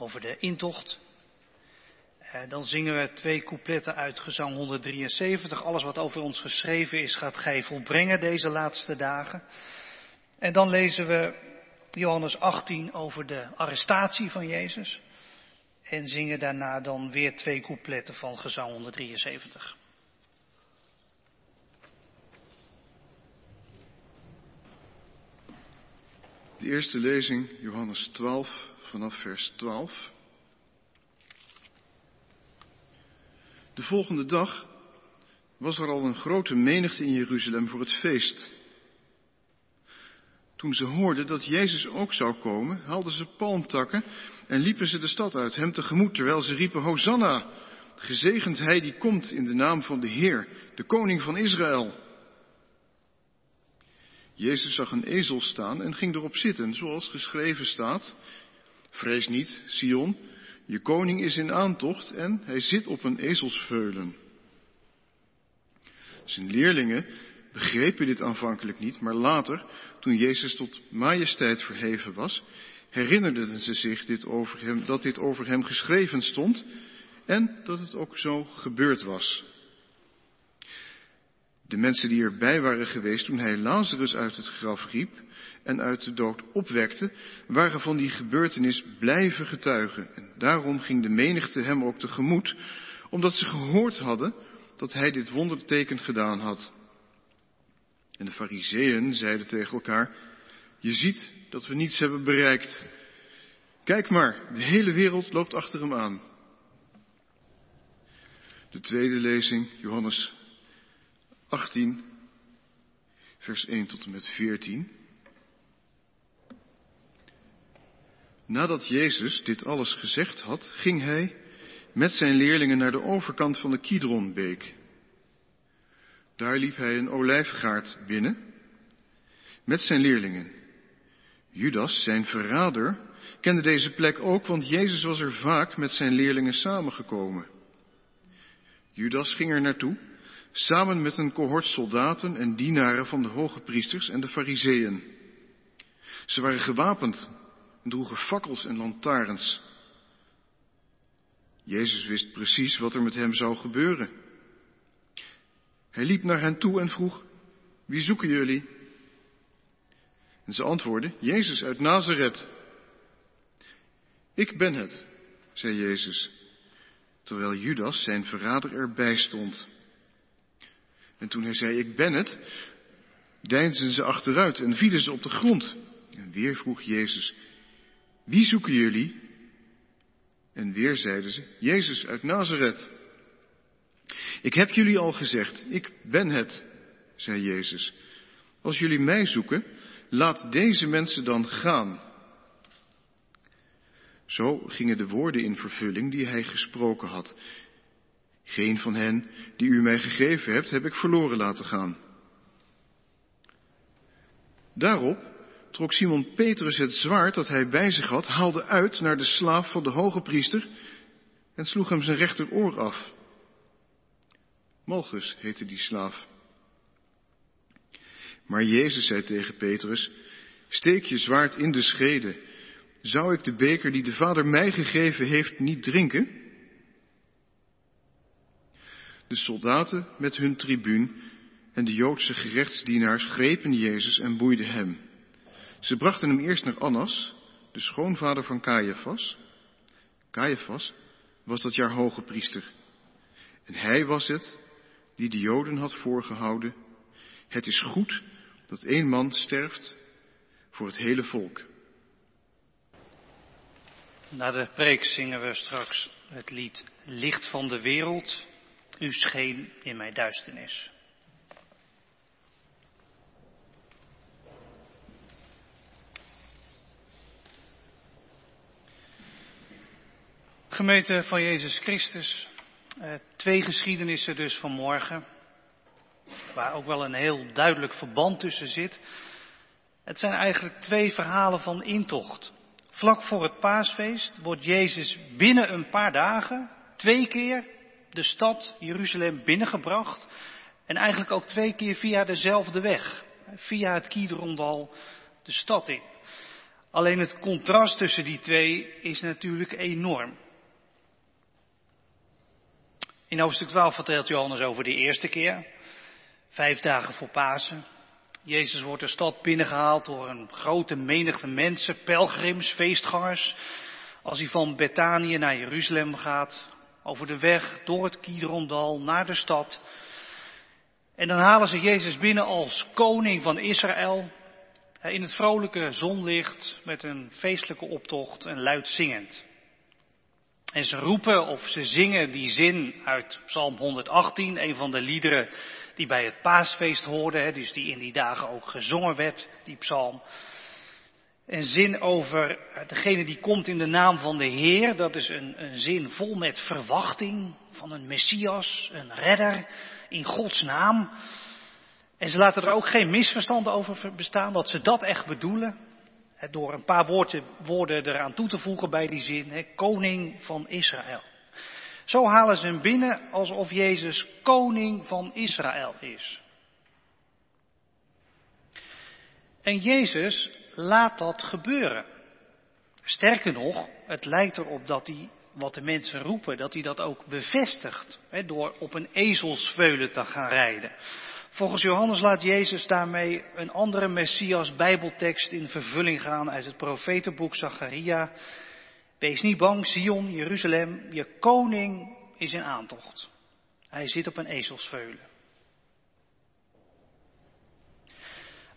over de intocht. Eh, dan zingen we twee coupletten uit gezang 173. Alles wat over ons geschreven is, gaat gij volbrengen deze laatste dagen. En dan lezen we Johannes 18 over de arrestatie van Jezus. En zingen daarna dan weer twee coupletten van gezang 173. De eerste lezing, Johannes 12, vanaf vers 12. De volgende dag was er al een grote menigte in Jeruzalem voor het feest. Toen ze hoorden dat Jezus ook zou komen, haalden ze palmtakken en liepen ze de stad uit, hem tegemoet, terwijl ze riepen, Hosanna, gezegend hij die komt in de naam van de Heer, de koning van Israël. Jezus zag een ezel staan en ging erop zitten, zoals geschreven staat, vrees niet, Sion, je koning is in aantocht en hij zit op een ezelsveulen. Zijn leerlingen begrepen dit aanvankelijk niet, maar later, toen Jezus tot majesteit verheven was, herinnerden ze zich dit over hem, dat dit over hem geschreven stond en dat het ook zo gebeurd was. De mensen die erbij waren geweest toen hij Lazarus uit het graf riep en uit de dood opwekte, waren van die gebeurtenis blijven getuigen. En daarom ging de menigte hem ook tegemoet, omdat ze gehoord hadden dat hij dit wonderteken gedaan had. En de fariseeën zeiden tegen elkaar, je ziet dat we niets hebben bereikt. Kijk maar, de hele wereld loopt achter hem aan. De tweede lezing, Johannes 18, vers 1 tot en met 14. Nadat Jezus dit alles gezegd had, ging hij met zijn leerlingen naar de overkant van de Kidronbeek. Daar liep hij een olijfgaard binnen met zijn leerlingen. Judas, zijn verrader, kende deze plek ook, want Jezus was er vaak met zijn leerlingen samengekomen. Judas ging er naartoe, samen met een cohort soldaten en dienaren van de hoge priesters en de fariseeën. Ze waren gewapend en droegen fakkels en lantaarns. Jezus wist precies wat er met hem zou gebeuren. Hij liep naar hen toe en vroeg, wie zoeken jullie? En ze antwoordden, Jezus uit Nazareth. Ik ben het, zei Jezus, terwijl Judas, zijn verrader, erbij stond. En toen hij zei, ik ben het, deinsden ze achteruit en vielen ze op de grond. En weer vroeg Jezus, wie zoeken jullie? En weer zeiden ze, Jezus uit Nazareth. Ik heb jullie al gezegd, ik ben het, zei Jezus. Als jullie mij zoeken, laat deze mensen dan gaan. Zo gingen de woorden in vervulling die hij gesproken had. Geen van hen die u mij gegeven hebt, heb ik verloren laten gaan. Daarop trok Simon Petrus het zwaard dat hij bij zich had, haalde uit naar de slaaf van de hoge priester en sloeg hem zijn rechteroor af. Malchus heette die slaaf. Maar Jezus zei tegen Petrus, steek je zwaard in de schede. Zou ik de beker die de Vader mij gegeven heeft niet drinken? De soldaten met hun tribuun en de Joodse gerechtsdienaars grepen Jezus en boeiden hem. Ze brachten hem eerst naar Annas, de schoonvader van Caiaphas. Caiaphas was dat jaar hoge priester. En hij was het die de Joden had voorgehouden. Het is goed dat één man sterft voor het hele volk. Na de preek zingen we straks het lied Licht van de wereld, u scheen in mijn duisternis. Gemeente van Jezus Christus, eh, twee geschiedenissen dus vanmorgen, waar ook wel een heel duidelijk verband tussen zit. Het zijn eigenlijk twee verhalen van intocht. Vlak voor het paasfeest wordt Jezus binnen een paar dagen twee keer de stad Jeruzalem binnengebracht. En eigenlijk ook twee keer via dezelfde weg. Via het Kidrondal de stad in. Alleen het contrast tussen die twee is natuurlijk enorm. In hoofdstuk 12 vertelt Johannes over de eerste keer, vijf dagen voor Pasen. Jezus wordt de stad binnengehaald door een grote menigte mensen, pelgrims, feestgangers. Als hij van Bethanië naar Jeruzalem gaat, over de weg door het Kidrondal naar de stad. En dan halen ze Jezus binnen als koning van Israël. In het vrolijke zonlicht met een feestelijke optocht en luid zingend. En ze roepen of ze zingen die zin uit Psalm 118, een van de liederen die bij het paasfeest hoorden, dus die in die dagen ook gezongen werd, die psalm. Een zin over degene die komt in de naam van de Heer, dat is een, een zin vol met verwachting van een Messias, een redder in Gods naam. En ze laten er ook geen misverstand over bestaan dat ze dat echt bedoelen. Door een paar woorden, woorden eraan toe te voegen bij die zin, koning van Israël. Zo halen ze hem binnen alsof Jezus koning van Israël is. En Jezus laat dat gebeuren. Sterker nog, het lijkt erop dat hij wat de mensen roepen, dat hij dat ook bevestigt. Hè, door op een ezelsveulen te gaan rijden. Volgens Johannes laat Jezus daarmee een andere Messias Bijbeltekst in vervulling gaan uit het profetenboek Zacharia. Wees niet bang, Sion, Jeruzalem, je koning is in aantocht. Hij zit op een ezelsveulen.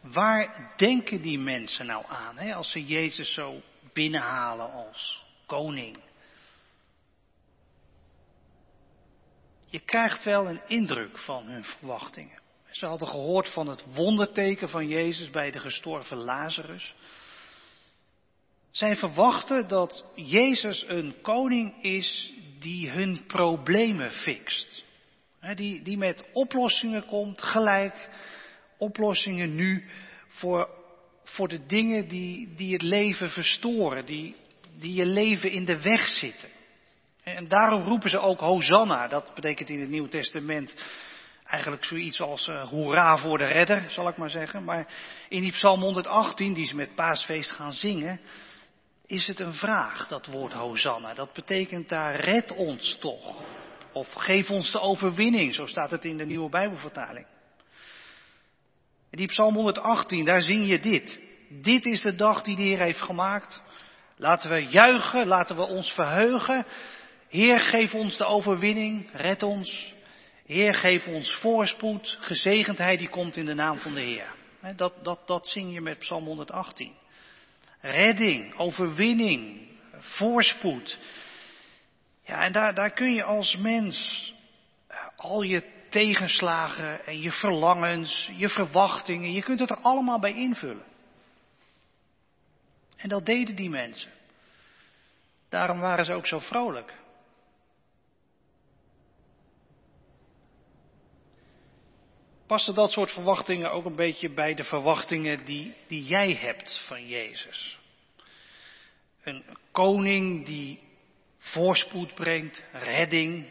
Waar denken die mensen nou aan hè, als ze Jezus zo binnenhalen als koning? Je krijgt wel een indruk van hun verwachtingen. Ze hadden gehoord van het wonderteken van Jezus bij de gestorven Lazarus. Zij verwachten dat Jezus een koning is die hun problemen fixt. Die, die met oplossingen komt, gelijk oplossingen nu voor, voor de dingen die, die het leven verstoren, die, die je leven in de weg zitten. En daarom roepen ze ook Hosanna. Dat betekent in het Nieuwe Testament eigenlijk zoiets als uh, hoera voor de redder, zal ik maar zeggen. Maar in die Psalm 118, die ze met paasfeest gaan zingen, is het een vraag, dat woord Hosanna. Dat betekent daar red ons toch. Of geef ons de overwinning, zo staat het in de nieuwe Bijbelvertaling. In die Psalm 118, daar zing je dit. Dit is de dag die de Heer heeft gemaakt. Laten we juichen, laten we ons verheugen. Heer, geef ons de overwinning, red ons. Heer, geef ons voorspoed, gezegendheid die komt in de naam van de Heer. Dat, dat, dat zing je met Psalm 118. Redding, overwinning, voorspoed. Ja, en daar, daar kun je als mens eh, al je tegenslagen en je verlangens, je verwachtingen, je kunt het er allemaal bij invullen. En dat deden die mensen. Daarom waren ze ook zo vrolijk. Passen dat soort verwachtingen ook een beetje bij de verwachtingen die, die jij hebt van Jezus? Een koning die voorspoed brengt, redding,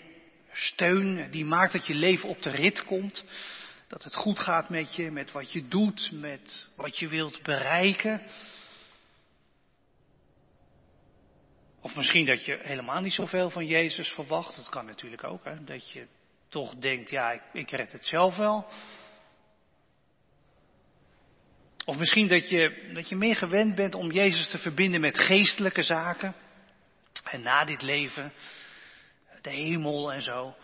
steun, die maakt dat je leven op de rit komt. Dat het goed gaat met je, met wat je doet, met wat je wilt bereiken. Of misschien dat je helemaal niet zoveel van Jezus verwacht. Dat kan natuurlijk ook. Hè? Dat je toch denkt, ja, ik, ik red het zelf wel. Of misschien dat je, dat je meer gewend bent om Jezus te verbinden met geestelijke zaken. En na dit leven, de hemel en zo.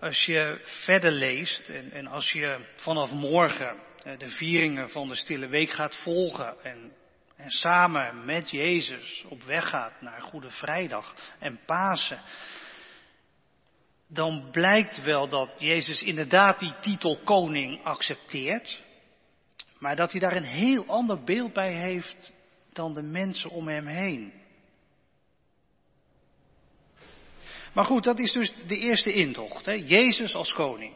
Als je verder leest en, en als je vanaf morgen eh, de vieringen van de Stille Week gaat volgen en en samen met Jezus op weg gaat naar Goede Vrijdag en Pasen, dan blijkt wel dat Jezus inderdaad die titel koning accepteert, maar dat hij daar een heel ander beeld bij heeft dan de mensen om hem heen. Maar goed, dat is dus de eerste intocht, hè? Jezus als koning.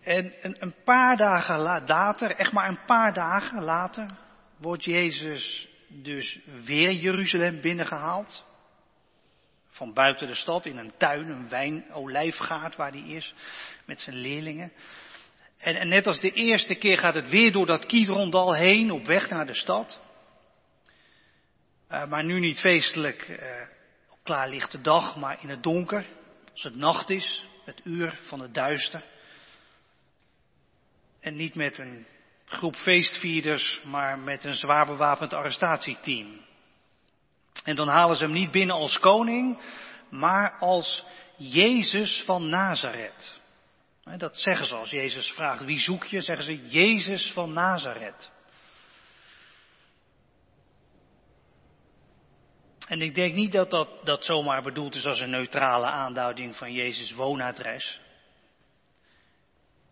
En een, paar dagen later, echt maar een paar dagen later, wordt Jezus dus weer Jeruzalem binnengehaald. van buiten de stad in een tuin, een wijn-olijfgaard waar hij is met zijn leerlingen. En, net als de eerste keer gaat het weer door dat Kidrondal heen op weg naar de stad. Uh, maar nu niet feestelijk uh, op klaarlichte dag, maar in het donker, als het nacht is, het uur van het duister. En niet met een groep feestvierders, maar met een zwaar bewapend arrestatieteam. En dan halen ze hem niet binnen als koning, maar als Jezus van Nazareth. Dat zeggen ze als Jezus vraagt wie zoek je, zeggen ze Jezus van Nazareth. En ik denk niet dat, dat dat zomaar bedoeld is als een neutrale aanduiding van Jezus woonadres.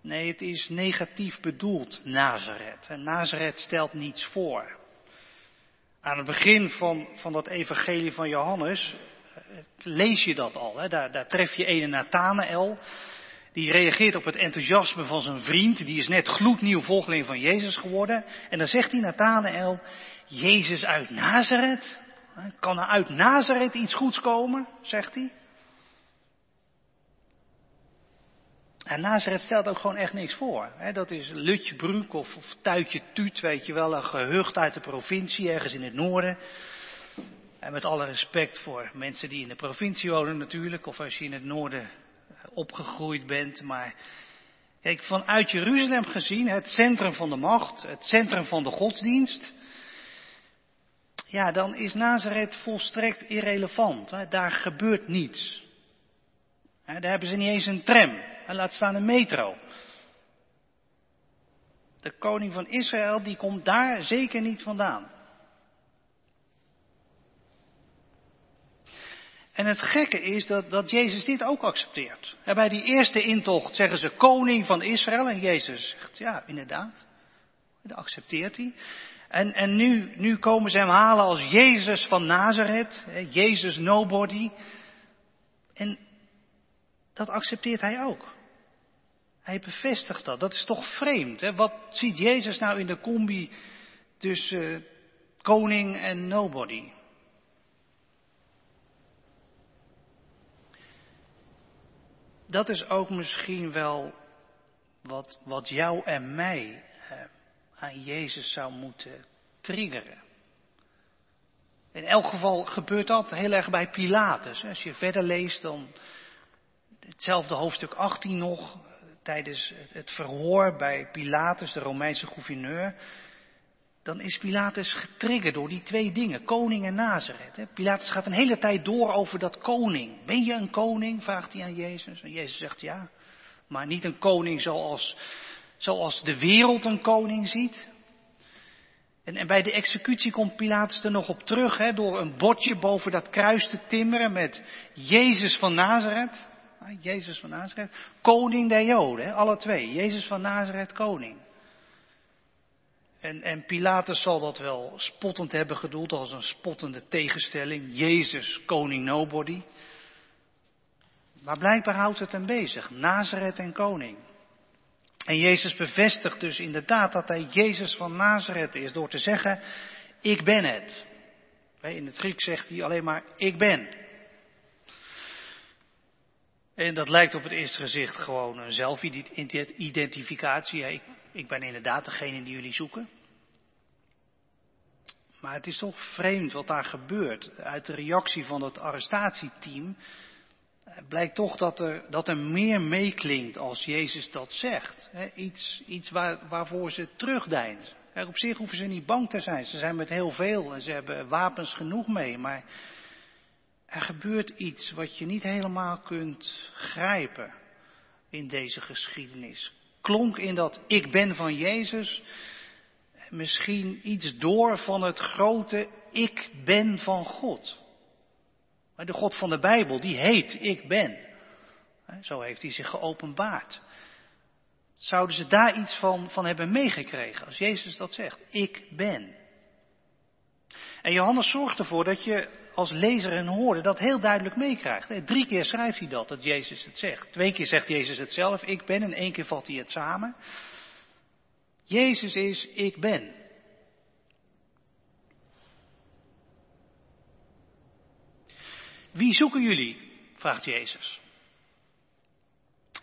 Nee, het is negatief bedoeld, Nazareth. En Nazareth stelt niets voor. Aan het begin van, van dat evangelie van Johannes eh, lees je dat al. Hè? Daar, daar tref je ene Nathanael. Die reageert op het enthousiasme van zijn vriend. Die is net gloednieuw volgeling van Jezus geworden. En dan zegt hij Nathanael, Jezus uit Nazareth? Kan er uit Nazareth iets goeds komen? Zegt hij. En Nazareth stelt ook gewoon echt niks voor. dat is Lutje Broek of, of Tuitje Tuut, weet je wel, een gehucht uit de provincie, ergens in het noorden. En met alle respect voor mensen die in de provincie wonen natuurlijk, of als je in het noorden opgegroeid bent. Maar kijk, vanuit Jeruzalem gezien, het centrum van de macht, het centrum van de godsdienst. Ja, dan is Nazareth volstrekt irrelevant. Daar gebeurt niets. Daar hebben ze niet eens een tram. Laat staan een metro. De koning van Israël, die komt daar zeker niet vandaan. En het gekke is dat, dat Jezus dit ook accepteert. En bij die eerste intocht zeggen ze koning van Israël. En Jezus zegt, ja, inderdaad. Dat accepteert hij. En, en nu, nu komen ze hem halen als Jezus van Nazareth. Jezus nobody. En dat accepteert hij ook. Hij bevestigt dat. Dat is toch vreemd. Hè? Wat ziet Jezus nou in de combi tussen koning en nobody? Dat is ook misschien wel wat, wat jou en mij eh, aan Jezus zou moeten triggeren. In elk geval gebeurt dat heel erg bij Pilatus. Als je verder leest dan hetzelfde hoofdstuk 18 nog, tijdens het verhoor bij Pilatus, de Romeinse gouverneur, dan is Pilatus getriggerd door die twee dingen, koning en Nazareth. Pilatus gaat een hele tijd door over dat koning. Ben je een koning? vraagt hij aan Jezus. En Jezus zegt ja, maar niet een koning zoals, zoals de wereld een koning ziet. En, en bij de executie komt Pilatus er nog op terug, hè, door een bordje boven dat kruis te timmeren met Jezus van Nazareth. Jezus van Nazareth, koning der Joden, alle twee. Jezus van Nazareth, koning. En, en Pilatus zal dat wel spottend hebben gedoeld als een spottende tegenstelling. Jezus, koning nobody. Maar blijkbaar houdt het hem bezig. Nazareth en koning. En Jezus bevestigt dus inderdaad dat hij Jezus van Nazareth is door te zeggen, ik ben het. In het Grieks zegt hij alleen maar, ik ben. En dat lijkt op het eerste gezicht gewoon een zelfidentificatie. Ik, ik ben inderdaad degene die jullie zoeken. Maar het is toch vreemd wat daar gebeurt. Uit de reactie van het arrestatieteam eh, blijkt toch dat er, dat er meer meeklinkt als Jezus dat zegt. iets iets waar, waarvoor ze terugdeinzen. Op zich hoeven ze niet bang te zijn. Ze zijn met heel veel en ze hebben wapens genoeg mee. Maar er gebeurt iets wat je niet helemaal kunt grijpen in deze geschiedenis. Klonk in dat ik ben van Jezus misschien iets door van het grote ik ben van God. De God van de Bijbel, die heet ik ben. Zo heeft hij zich geopenbaard. Zouden ze daar iets van, van hebben meegekregen als Jezus dat zegt? Ik ben. En Johannes zorgt ervoor dat je als lezer en hoorder dat heel duidelijk meekrijgt. Drie keer schrijft hij dat, dat Jezus het zegt. Twee keer zegt Jezus het zelf, ik ben, en één keer vat hij het samen. Jezus is, ik ben. Wie zoeken jullie? vraagt Jezus.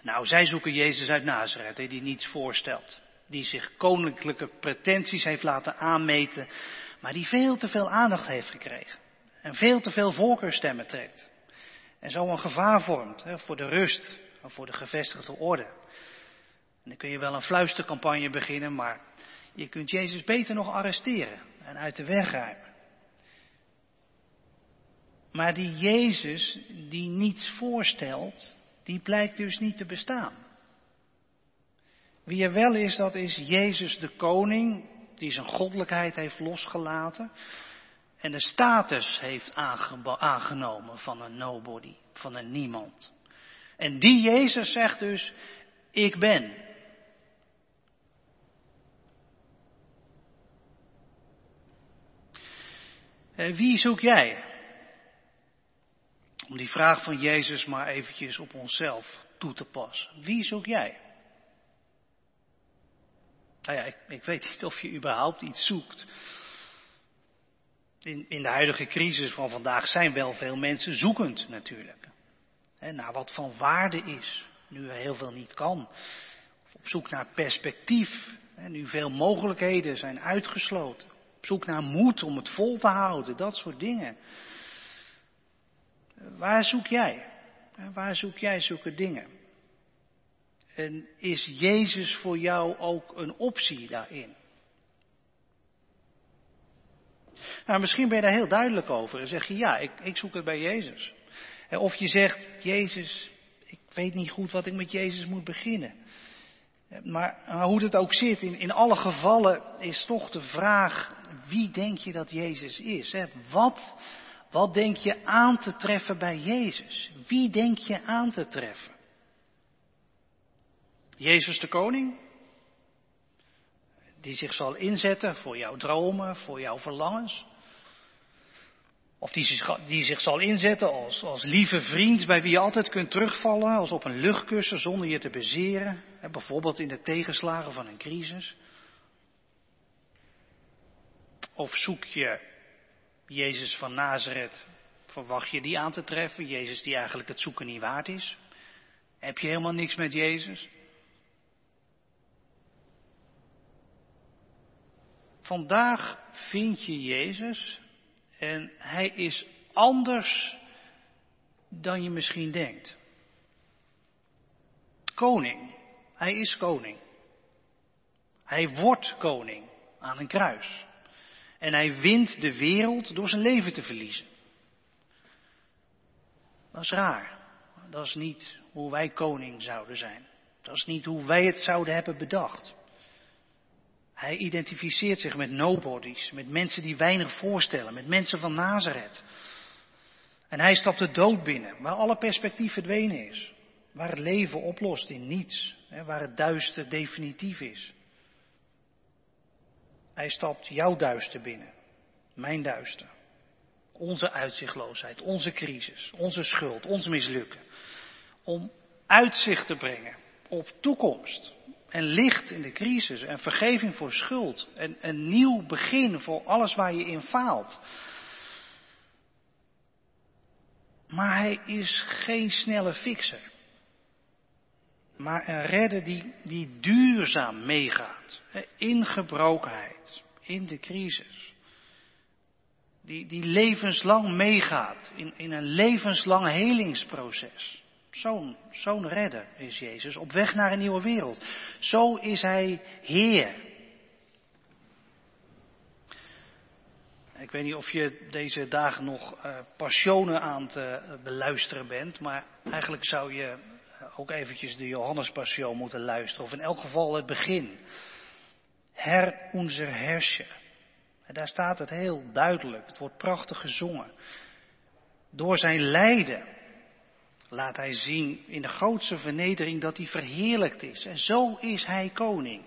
Nou, zij zoeken Jezus uit Nazareth, die niets voorstelt. Die zich koninklijke pretenties heeft laten aanmeten, maar die veel te veel aandacht heeft gekregen. En veel te veel voorkeurstemmen trekt. En zo een gevaar vormt hè, voor de rust of voor de gevestigde orde. En dan kun je wel een fluistercampagne beginnen, maar je kunt Jezus beter nog arresteren en uit de weg ruimen. Maar die Jezus die niets voorstelt, die blijkt dus niet te bestaan. Wie er wel is, dat is Jezus de koning, die zijn goddelijkheid heeft losgelaten en de status heeft aangenomen van een nobody, van een niemand. En die Jezus zegt dus, ik ben. Wie zoek jij? Om die vraag van Jezus maar eventjes op onszelf toe te passen. Wie zoek jij? Nou ja, ik, ik weet niet of je überhaupt iets zoekt. In, in de huidige crisis van vandaag zijn wel veel mensen zoekend natuurlijk. Naar wat van waarde is, nu er heel veel niet kan. Of op zoek naar perspectief, nu veel mogelijkheden zijn uitgesloten. Op zoek naar moed om het vol te houden, dat soort dingen. Waar zoek jij? Waar zoek jij zulke dingen? En is Jezus voor jou ook een optie daarin? Nou, misschien ben je daar heel duidelijk over en zeg je ja, ik, ik zoek het bij Jezus. Of je zegt, Jezus, ik weet niet goed wat ik met Jezus moet beginnen. Maar, maar hoe het ook zit, in, in alle gevallen is toch de vraag, wie denk je dat Jezus is? Hè? Wat, wat denk je aan te treffen bij Jezus? Wie denk je aan te treffen? Jezus de koning? Die zich zal inzetten voor jouw dromen, voor jouw verlangens? Of die zich, die zich zal inzetten als, als lieve vriend bij wie je altijd kunt terugvallen, als op een luchtkussen zonder je te bezeren, bijvoorbeeld in de tegenslagen van een crisis. Of zoek je Jezus van Nazareth, verwacht je die aan te treffen, Jezus die eigenlijk het zoeken niet waard is? Heb je helemaal niks met Jezus? Vandaag vind je Jezus en hij is anders dan je misschien denkt. Koning. Hij is koning. Hij wordt koning aan een kruis. En hij wint de wereld door zijn leven te verliezen. Dat is raar. Dat is niet hoe wij koning zouden zijn. Dat is niet hoe wij het zouden hebben bedacht. Hij identificeert zich met nobodies, met mensen die weinig voorstellen, met mensen van Nazareth. En hij stapt de dood binnen, waar alle perspectief verdwenen is. Waar het leven oplost in niets, waar het duister definitief is. Hij stapt jouw duister binnen, mijn duister. Onze uitzichtloosheid, onze crisis, onze schuld, ons mislukken. Om uitzicht te brengen op toekomst, en licht in de crisis en vergeving voor schuld en een nieuw begin voor alles waar je in faalt. Maar hij is geen snelle fixer. Maar een redder die, die duurzaam meegaat. In gebrokenheid. In de crisis. Die, die levenslang meegaat. In, in een levenslang helingsproces. Zo'n zo'n redder is Jezus, op weg naar een nieuwe wereld. Zo is hij Heer. Ik weet niet of je deze dagen nog uh, passionen aan te beluisteren bent, maar eigenlijk zou je ook eventjes de Johannespassion moeten luisteren, of in elk geval het begin. Herr unser Herrscher. En daar staat het heel duidelijk, het wordt prachtig gezongen. Door zijn lijden laat hij zien in de grootste vernedering dat hij verheerlijkt is. En zo is hij koning.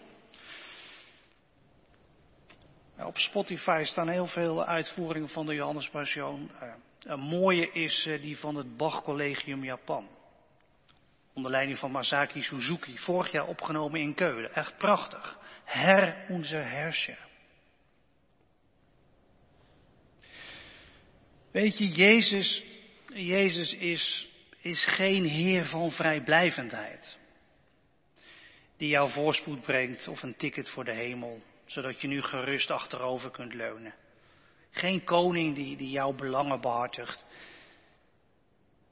Op Spotify staan heel veel uitvoeringen van de Johannes Passion. Eh, een mooie is eh, die van het Bach Collegium Japan. Onder leiding van Masaki Suzuki. Vorig jaar opgenomen in Keulen. Echt prachtig. Herr onze Herrscher. Weet je, Jezus Jezus is, is geen Heer van vrijblijvendheid. Die jou voorspoed brengt of een ticket voor de hemel, zodat je nu gerust achterover kunt leunen. Geen koning die, die jouw belangen behartigt.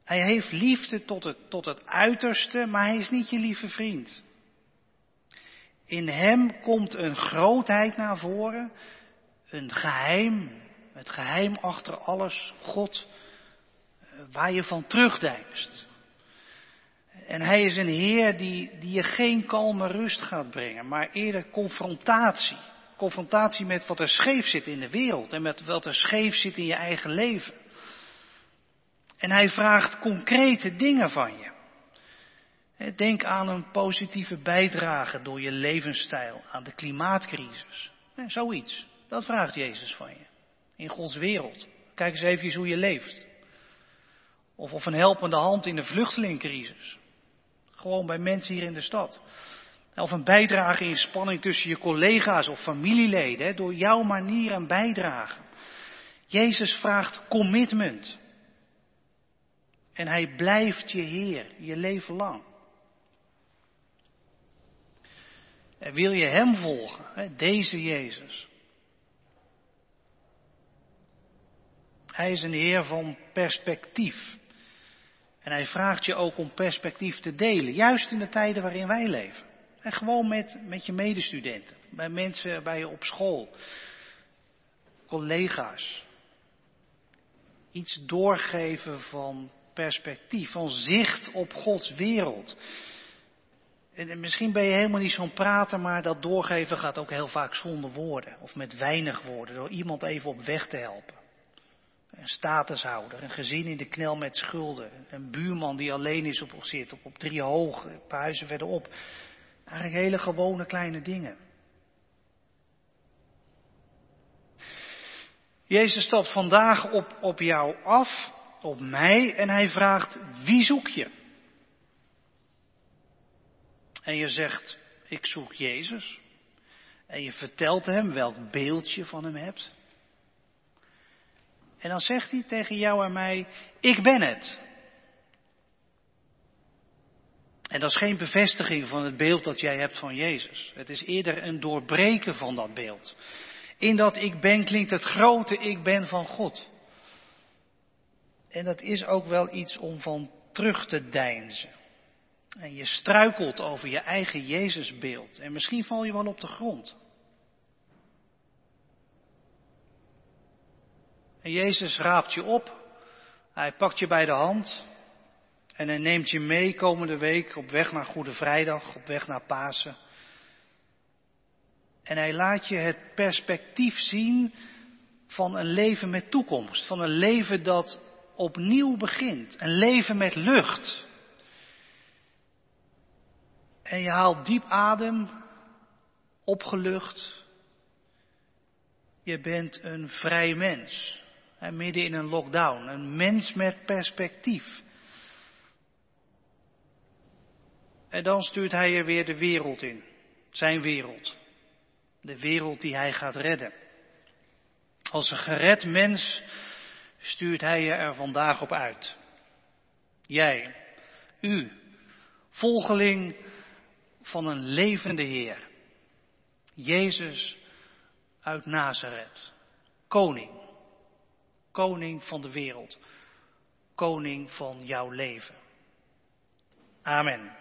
Hij heeft liefde tot het, tot het uiterste, maar hij is niet je lieve vriend. In hem komt een grootheid naar voren, een geheim, het geheim achter alles, God, waar je van terugdeinst. En hij is een Heer die, die je geen kalme rust gaat brengen, maar eerder confrontatie. Confrontatie met wat er scheef zit in de wereld en met wat er scheef zit in je eigen leven. En hij vraagt concrete dingen van je. Denk aan een positieve bijdrage door je levensstijl aan de klimaatcrisis. Zoiets. Dat vraagt Jezus van je. In Gods wereld. Kijk eens even hoe je leeft. Of, of een helpende hand in de vluchtelingencrisis. Gewoon bij mensen hier in de stad. Of een bijdrage in spanning tussen je collega's of familieleden. Door jouw manier en bijdrage. Jezus vraagt commitment. En hij blijft je Heer, je leven lang. En wil je Hem volgen, deze Jezus? Hij is een Heer van perspectief. En hij vraagt je ook om perspectief te delen, juist in de tijden waarin wij leven. En gewoon met, met je medestudenten, bij mensen bij je op school, collega's. Iets doorgeven van perspectief, van zicht op Gods wereld. En misschien ben je helemaal niet zo'n prater, maar dat doorgeven gaat ook heel vaak zonder woorden. Of met weinig woorden, door iemand even op weg te helpen. Een statushouder, een gezin in de knel met schulden. Een buurman die alleen is op zit, op, op drie hoog, een paar huizen verderop. Eigenlijk hele gewone kleine dingen. Jezus stapt vandaag op, op jou af op mij en hij vraagt, wie zoek je? En je zegt, ik zoek Jezus. En je vertelt hem welk beeld je van hem hebt. En dan zegt hij tegen jou en mij, ik ben het. En dat is geen bevestiging van het beeld dat jij hebt van Jezus. Het is eerder een doorbreken van dat beeld. In dat ik ben klinkt het grote ik ben van God. En dat is ook wel iets om van terug te deinzen. En je struikelt over je eigen Jezusbeeld. En misschien val je wel op de grond. En Jezus raapt je op. Hij pakt je bij de hand. En hij neemt je mee komende week op weg naar Goede Vrijdag, op weg naar Pasen. En hij laat je het perspectief zien van een leven met toekomst. Van een leven dat opnieuw begint. Een leven met lucht. En je haalt diep adem, opgelucht. Je bent een vrij mens. Midden in een lockdown. Een mens met perspectief. En dan stuurt hij je weer de wereld in. Zijn wereld. De wereld die hij gaat redden. Als een gered mens stuurt hij je er vandaag op uit. Jij, u, volgeling van een levende Heer. Jezus uit Nazareth. Koning. Koning van de wereld. Koning van jouw leven. Amen.